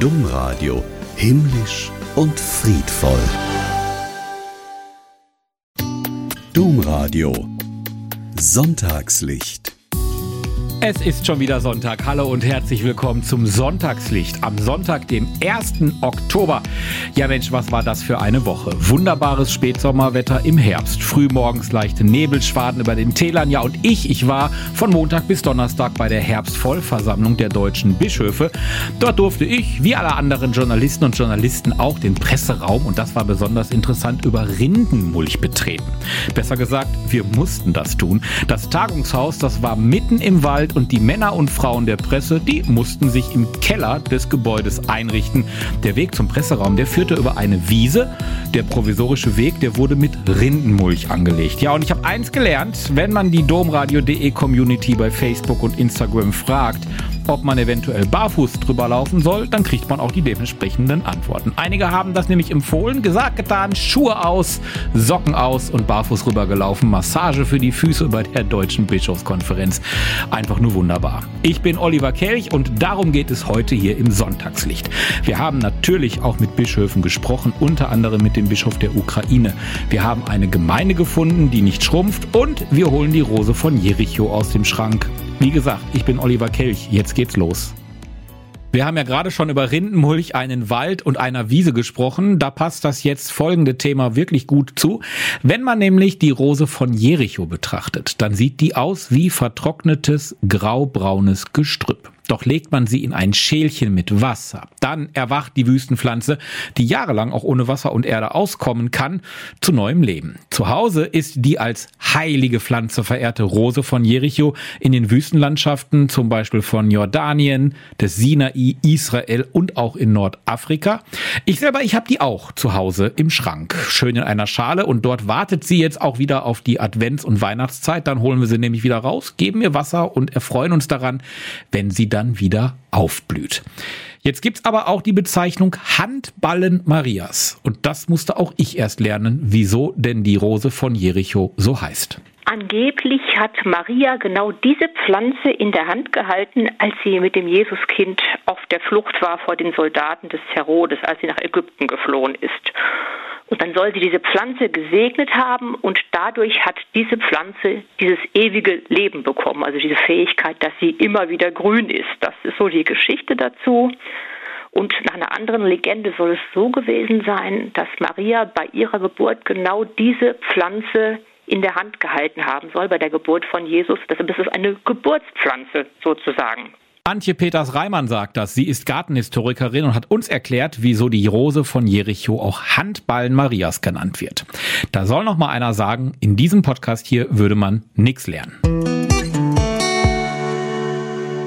Domradio himmlisch und friedvoll. Domradio Sonntagslicht es ist schon wieder Sonntag. Hallo und herzlich willkommen zum Sonntagslicht am Sonntag, dem 1. Oktober. Ja Mensch, was war das für eine Woche? Wunderbares Spätsommerwetter im Herbst. Frühmorgens leichte Nebelschwaden über den Tälern. Ja und ich, ich war von Montag bis Donnerstag bei der Herbstvollversammlung der deutschen Bischöfe. Dort durfte ich, wie alle anderen Journalisten und Journalisten, auch den Presseraum, und das war besonders interessant, über Rindenmulch betreten. Besser gesagt, wir mussten das tun. Das Tagungshaus, das war mitten im Wald Gewalt und die Männer und Frauen der Presse, die mussten sich im Keller des Gebäudes einrichten. Der Weg zum Presseraum, der führte über eine Wiese. Der provisorische Weg, der wurde mit Rindenmulch angelegt. Ja, und ich habe eins gelernt, wenn man die domradio.de Community bei Facebook und Instagram fragt, ob man eventuell barfuß drüber laufen soll, dann kriegt man auch die dementsprechenden Antworten. Einige haben das nämlich empfohlen, gesagt, getan, Schuhe aus, Socken aus und barfuß rübergelaufen. Massage für die Füße bei der Deutschen Bischofskonferenz. Einfach nur wunderbar. Ich bin Oliver Kelch und darum geht es heute hier im Sonntagslicht. Wir haben natürlich auch mit Bischöfen gesprochen, unter anderem mit dem Bischof der Ukraine. Wir haben eine Gemeinde gefunden, die nicht schrumpft und wir holen die Rose von Jericho aus dem Schrank. Wie gesagt, ich bin Oliver Kelch. Jetzt geht's los. Wir haben ja gerade schon über Rindenmulch, einen Wald und einer Wiese gesprochen. Da passt das jetzt folgende Thema wirklich gut zu. Wenn man nämlich die Rose von Jericho betrachtet, dann sieht die aus wie vertrocknetes graubraunes Gestrüpp. Doch legt man sie in ein Schälchen mit Wasser, dann erwacht die Wüstenpflanze, die jahrelang auch ohne Wasser und Erde auskommen kann, zu neuem Leben. Zu Hause ist die als heilige Pflanze verehrte Rose von Jericho in den Wüstenlandschaften, zum Beispiel von Jordanien, des Sinai, Israel und auch in Nordafrika. Ich selber, ich habe die auch zu Hause im Schrank, schön in einer Schale und dort wartet sie jetzt auch wieder auf die Advents- und Weihnachtszeit. Dann holen wir sie nämlich wieder raus, geben ihr Wasser und erfreuen uns daran, wenn sie dann dann wieder aufblüht. Jetzt gibt's aber auch die Bezeichnung Handballen Marias. Und das musste auch ich erst lernen, wieso denn die Rose von Jericho so heißt. Angeblich hat Maria genau diese Pflanze in der Hand gehalten, als sie mit dem Jesuskind auf der Flucht war vor den Soldaten des Herodes, als sie nach Ägypten geflohen ist. Soll sie diese Pflanze gesegnet haben und dadurch hat diese Pflanze dieses ewige Leben bekommen, also diese Fähigkeit, dass sie immer wieder grün ist. Das ist so die Geschichte dazu. Und nach einer anderen Legende soll es so gewesen sein, dass Maria bei ihrer Geburt genau diese Pflanze in der Hand gehalten haben soll bei der Geburt von Jesus. Deshalb ist eine Geburtspflanze sozusagen. Antje Peters-Reimann sagt das. Sie ist Gartenhistorikerin und hat uns erklärt, wieso die Rose von Jericho auch Handballen Marias genannt wird. Da soll noch mal einer sagen, in diesem Podcast hier würde man nichts lernen.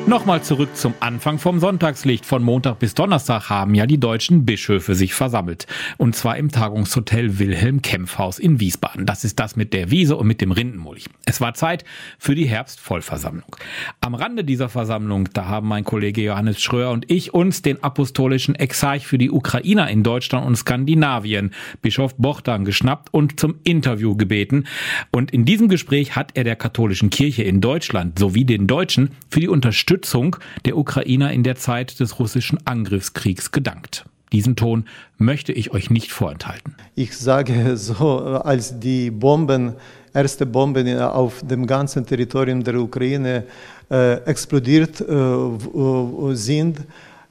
Nochmal zurück zum Anfang vom Sonntagslicht. Von Montag bis Donnerstag haben ja die deutschen Bischöfe sich versammelt. Und zwar im Tagungshotel Wilhelm Kempfhaus in Wiesbaden. Das ist das mit der Wiese und mit dem Rindenmulch. Es war Zeit für die Herbstvollversammlung. Am Rande dieser Versammlung, da haben mein Kollege Johannes Schröer und ich uns den apostolischen Exarch für die Ukrainer in Deutschland und Skandinavien, Bischof Bochtan, geschnappt und zum Interview gebeten. Und in diesem Gespräch hat er der katholischen Kirche in Deutschland sowie den Deutschen für die Unterstützung Unterstützung der Ukrainer in der Zeit des russischen Angriffskriegs gedankt. Diesen Ton möchte ich euch nicht vorenthalten. Ich sage so, als die Bomben, erste Bomben auf dem ganzen Territorium der Ukraine äh, explodiert äh, sind,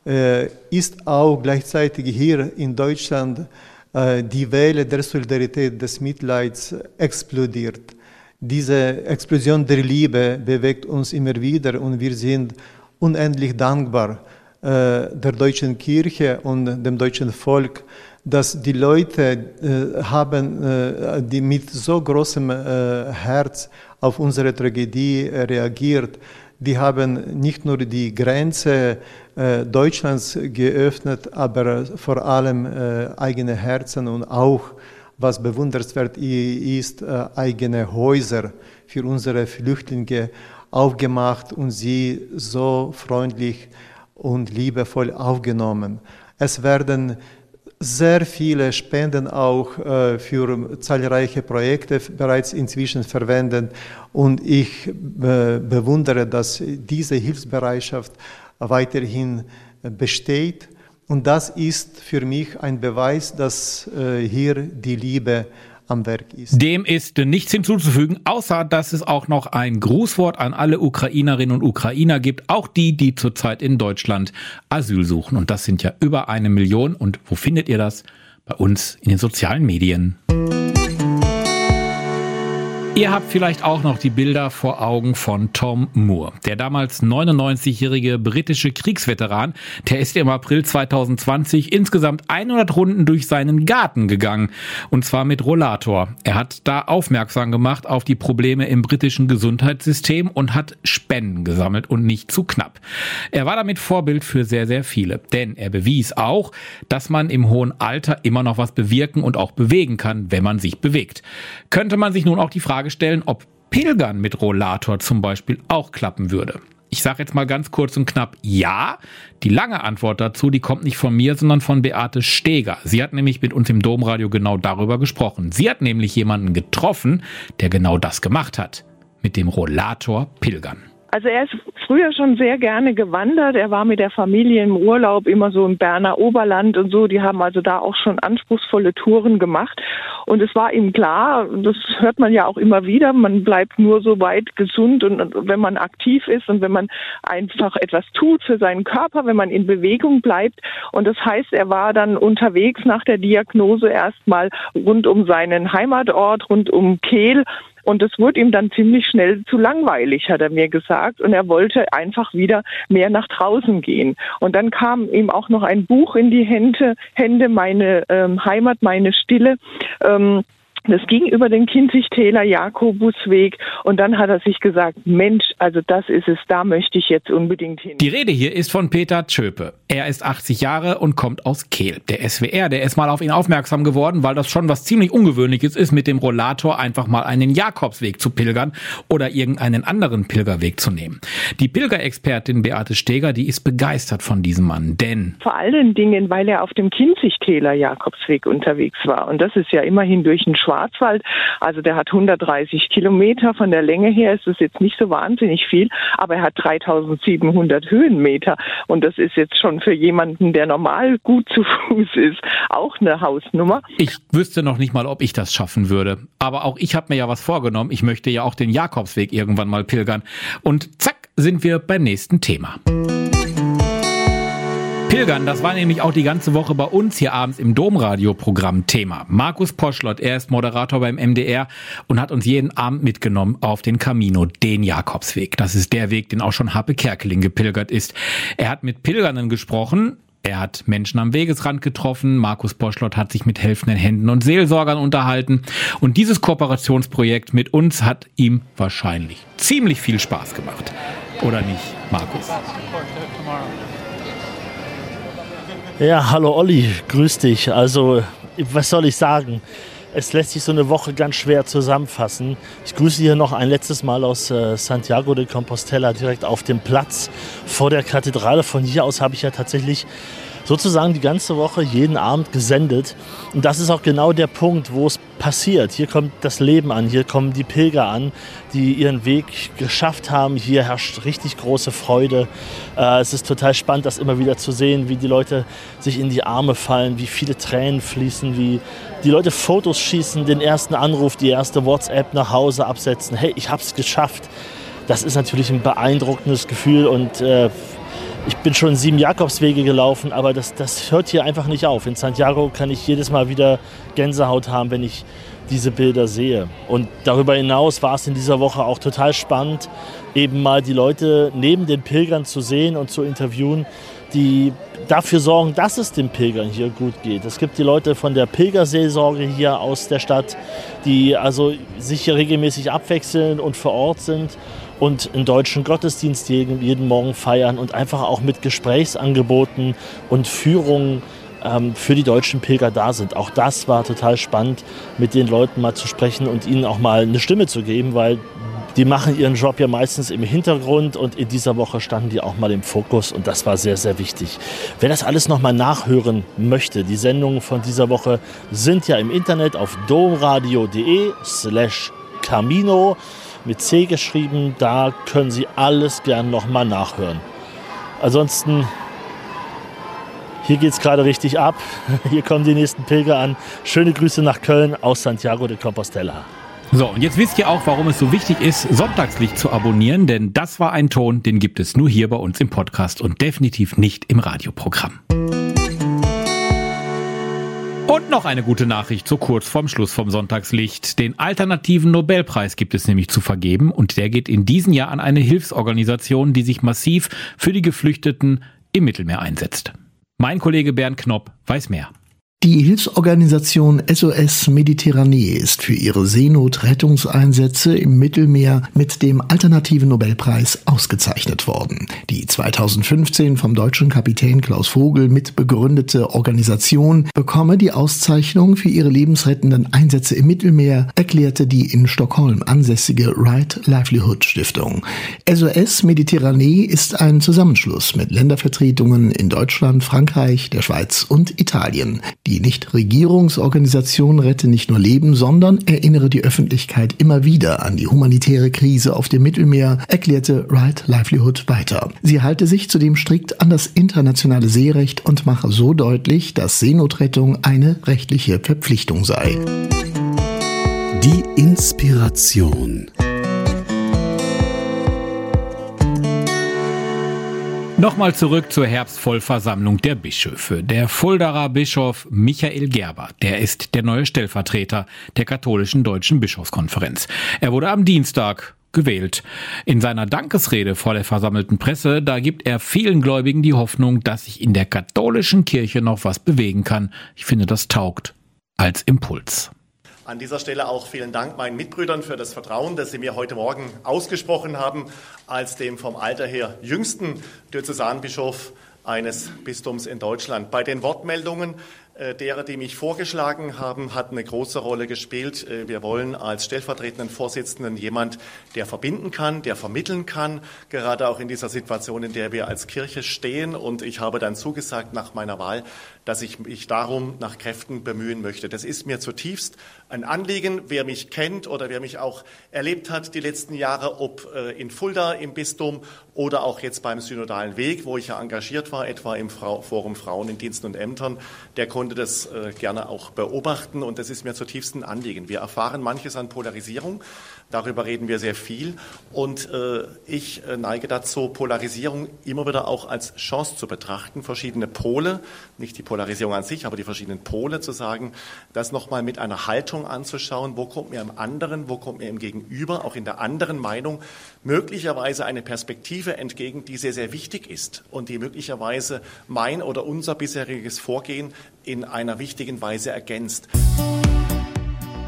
äh, ist auch gleichzeitig hier in Deutschland äh, die Welle der Solidarität, des Mitleids explodiert. Diese Explosion der Liebe bewegt uns immer wieder und wir sind unendlich dankbar äh, der deutschen Kirche und dem deutschen Volk, dass die Leute äh, haben, äh, die mit so großem Herz auf unsere Tragödie reagiert, die haben nicht nur die Grenze Deutschlands geöffnet, aber vor allem eigene Herzen und auch was bewundernswert ist, äh, eigene Häuser für unsere Flüchtlinge aufgemacht und sie so freundlich und liebevoll aufgenommen. Es werden sehr viele Spenden auch äh, für zahlreiche Projekte bereits inzwischen verwendet und ich äh, bewundere, dass diese Hilfsbereitschaft weiterhin besteht Und das ist für mich ein Beweis, dass äh, hier die Liebe am Werk ist. Dem ist nichts hinzuzufügen, außer dass es auch noch ein Grußwort an alle Ukrainerinnen und Ukrainer gibt, auch die, die zurzeit in Deutschland Asyl suchen. Und das sind ja über eine Million. Und wo findet ihr das? Bei uns in den sozialen Medien. Ihr habt vielleicht auch noch die Bilder vor Augen von Tom Moore. Der damals 99-jährige britische Kriegsveteran, der ist im April 2020 insgesamt 100 Runden durch seinen Garten gegangen. Und zwar mit Rollator. Er hat da aufmerksam gemacht auf die Probleme im britischen Gesundheitssystem und hat Spenden gesammelt und nicht zu knapp. Er war damit Vorbild für sehr, sehr viele. Denn er bewies auch, dass man im hohen Alter immer noch was bewirken und auch bewegen kann, wenn man sich bewegt. Könnte man sich nun auch die Frage Frage stellen, ob Pilgern mit Rollator zum Beispiel auch klappen würde. Ich sage jetzt mal ganz kurz und knapp ja. Die lange Antwort dazu, die kommt nicht von mir, sondern von Beate Steger. Sie hat nämlich mit uns im Domradio genau darüber gesprochen. Sie hat nämlich jemanden getroffen, der genau das gemacht hat. Mit dem Rollator Pilgern. Also er ist früher schon sehr gerne gewandert. Er war mit der Familie im Urlaub immer so im Berner Oberland und so. Die haben also da auch schon anspruchsvolle Touren gemacht. Und es war ihm klar, das hört man ja auch immer wieder, man bleibt nur so weit gesund und, wenn man aktiv ist und wenn man einfach etwas tut für seinen Körper, wenn man in Bewegung bleibt. Und das heißt, er war dann unterwegs nach der Diagnose erstmal rund um seinen Heimatort, rund um Kehl und es wurde ihm dann ziemlich schnell zu langweilig, hat er mir gesagt. Und er wollte einfach wieder mehr nach draußen gehen. Und dann kam ihm auch noch ein Buch in die Hände, Hände meine ähm, Heimat, meine Stille. Ähm, das ging über den Kinzigtäler Jakobusweg und dann hat er sich gesagt, Mensch, also das ist es, da möchte ich jetzt unbedingt hin. Die Rede hier ist von Peter Tschöpe. Er ist 80 Jahre und kommt aus Kehl. Der SWR, der ist mal auf ihn aufmerksam geworden, weil das schon was ziemlich Ungewöhnliches ist, mit dem Rollator einfach mal einen Jakobsweg zu pilgern oder irgendeinen anderen Pilgerweg zu nehmen. Die Pilgerexpertin Beate Steger, die ist begeistert von diesem Mann, denn... Vor allen Dingen, weil er auf dem Kinzigtäler Jakobsweg unterwegs war und das ist ja immerhin durch den Schwarzwald. Also der hat 130 Kilometer. Von der Länge her ist es jetzt nicht so wahnsinnig viel, aber er hat 3700 Höhenmeter. Und das ist jetzt schon für jemanden, der normal gut zu Fuß ist, auch eine Hausnummer. Ich wüsste noch nicht mal, ob ich das schaffen würde. Aber auch ich habe mir ja was vorgenommen. Ich möchte ja auch den Jakobsweg irgendwann mal pilgern. Und zack, sind wir beim nächsten Thema. Pilgern, das war nämlich auch die ganze Woche bei uns hier abends im Domradio-Programm Thema. Markus Poschlott, er ist Moderator beim MDR und hat uns jeden Abend mitgenommen auf den Camino, den Jakobsweg. Das ist der Weg, den auch schon Happe Kerkeling gepilgert ist. Er hat mit Pilgernden gesprochen, er hat Menschen am Wegesrand getroffen. Markus Poschlott hat sich mit helfenden Händen und Seelsorgern unterhalten. Und dieses Kooperationsprojekt mit uns hat ihm wahrscheinlich ziemlich viel Spaß gemacht. Oder nicht, Markus? Ja, hallo Olli, grüß dich. Also, was soll ich sagen? Es lässt sich so eine Woche ganz schwer zusammenfassen. Ich grüße hier noch ein letztes Mal aus äh, Santiago de Compostela direkt auf dem Platz vor der Kathedrale. Von hier aus habe ich ja tatsächlich sozusagen die ganze Woche jeden Abend gesendet. Und das ist auch genau der Punkt, wo es passiert. Hier kommt das Leben an, hier kommen die Pilger an, die ihren Weg geschafft haben. Hier herrscht richtig große Freude. Äh, es ist total spannend, das immer wieder zu sehen, wie die Leute sich in die Arme fallen, wie viele Tränen fließen, wie die Leute Fotos schießen, den ersten Anruf, die erste WhatsApp nach Hause absetzen. Hey, ich habe es geschafft. Das ist natürlich ein beeindruckendes Gefühl und äh, ich bin schon sieben Jakobswege gelaufen, aber das, das hört hier einfach nicht auf. In Santiago kann ich jedes Mal wieder Gänsehaut haben, wenn ich diese Bilder sehe. Und darüber hinaus war es in dieser Woche auch total spannend, eben mal die Leute neben den Pilgern zu sehen und zu interviewen, die dafür sorgen, dass es den Pilgern hier gut geht. Es gibt die Leute von der Pilgerseelsorge hier aus der Stadt, die also sich hier regelmäßig abwechseln und vor Ort sind und einen deutschen Gottesdienst jeden, jeden Morgen feiern und einfach auch mit Gesprächsangeboten und Führungen ähm, für die deutschen Pilger da sind. Auch das war total spannend, mit den Leuten mal zu sprechen und ihnen auch mal eine Stimme zu geben, weil die machen ihren Job ja meistens im Hintergrund und in dieser Woche standen die auch mal im Fokus und das war sehr, sehr wichtig. Wer das alles nochmal nachhören möchte, die Sendungen von dieser Woche sind ja im Internet auf domradio.de slash Camino mit C geschrieben. Da können Sie alles gern nochmal nachhören. Ansonsten Hier geht es gerade richtig ab. Hier kommen die nächsten Pilger an. Schöne Grüße nach Köln aus Santiago de Compostela. So, und jetzt wisst ihr auch, warum es so wichtig ist, Sonntagslicht zu abonnieren, denn das war ein Ton, den gibt es nur hier bei uns im Podcast und definitiv nicht im Radioprogramm. Und noch eine gute Nachricht so kurz vorm Schluss vom Sonntagslicht. Den alternativen Nobelpreis gibt es nämlich zu vergeben und der geht in diesem Jahr an eine Hilfsorganisation, die sich massiv für die Geflüchteten im Mittelmeer einsetzt. Mein Kollege Bernd Knopp weiß mehr. Die Hilfsorganisation SOS Mediterranee ist für ihre Seenotrettungseinsätze im Mittelmeer mit dem Alternativen Nobelpreis ausgezeichnet worden. Die 2015 vom deutschen Kapitän Klaus Vogel mitbegründete Organisation bekomme die Auszeichnung für ihre lebensrettenden Einsätze im Mittelmeer, erklärte die in Stockholm ansässige Right Livelihood Stiftung. SOS Mediterranee ist ein Zusammenschluss mit Ländervertretungen in Deutschland, Frankreich, der Schweiz und Italien. Die die Nichtregierungsorganisation rette nicht nur Leben, sondern erinnere die Öffentlichkeit immer wieder an die humanitäre Krise auf dem Mittelmeer, erklärte Right Livelihood weiter. Sie halte sich zudem strikt an das internationale Seerecht und mache so deutlich, dass Seenotrettung eine rechtliche Verpflichtung sei. Die Inspiration. Nochmal zurück zur Herbstvollversammlung der Bischöfe. Der Fuldaer Bischof Michael Gerber, der ist der neue Stellvertreter der katholischen deutschen Bischofskonferenz. Er wurde am Dienstag gewählt. In seiner Dankesrede vor der versammelten Presse, da gibt er vielen Gläubigen die Hoffnung, dass sich in der katholischen Kirche noch was bewegen kann. Ich finde, das taugt als Impuls. An dieser Stelle auch vielen Dank meinen Mitbrüdern für das Vertrauen, das sie mir heute Morgen ausgesprochen haben, als dem vom Alter her jüngsten Diözesanbischof eines Bistums in Deutschland. Bei den Wortmeldungen derer, die mich vorgeschlagen haben, hat eine große Rolle gespielt. Äh, wir wollen als stellvertretenden Vorsitzenden jemand, der verbinden kann, der vermitteln kann, gerade auch in dieser Situation, in der wir als Kirche stehen. Und ich habe dann zugesagt nach meiner Wahl, dass ich mich darum nach Kräften bemühen möchte. Das ist mir zutiefst ein Anliegen. Wer mich kennt oder wer mich auch erlebt hat die letzten Jahre, ob äh, in Fulda im Bistum oder auch jetzt beim Synodalen Weg, wo ich ja engagiert war, etwa im Forum Frauen in Diensten und Ämtern, der konnte das äh, gerne auch beobachten und das ist mir zutiefst ein Anliegen. Wir erfahren manches an Polarisierung, darüber reden wir sehr viel und äh, ich neige dazu, Polarisierung immer wieder auch als Chance zu betrachten, verschiedene Pole, nicht die Polarisierung an sich, aber die verschiedenen Pole zu sagen, das nochmal mit einer Haltung anzuschauen, wo kommt mir im anderen, wo kommt mir im Gegenüber, auch in der anderen Meinung, möglicherweise eine Perspektive entgegen, die sehr, sehr wichtig ist und die möglicherweise mein oder unser bisheriges Vorgehen in einer wichtigen Weise ergänzt.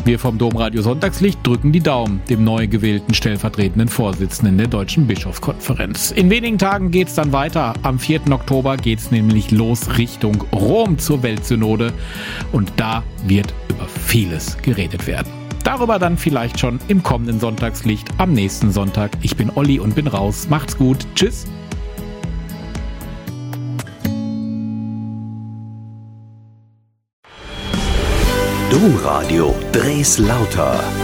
Wir vom Domradio Sonntagslicht drücken die Daumen dem neu gewählten stellvertretenden Vorsitzenden der Deutschen Bischofskonferenz. In wenigen Tagen geht's dann weiter. Am 4. Oktober geht's nämlich los Richtung Rom zur Weltsynode. Und da wird über vieles geredet werden. Darüber dann vielleicht schon im kommenden Sonntagslicht am nächsten Sonntag. Ich bin Olli und bin raus. Macht's gut. Tschüss. Domradio Dres Lauter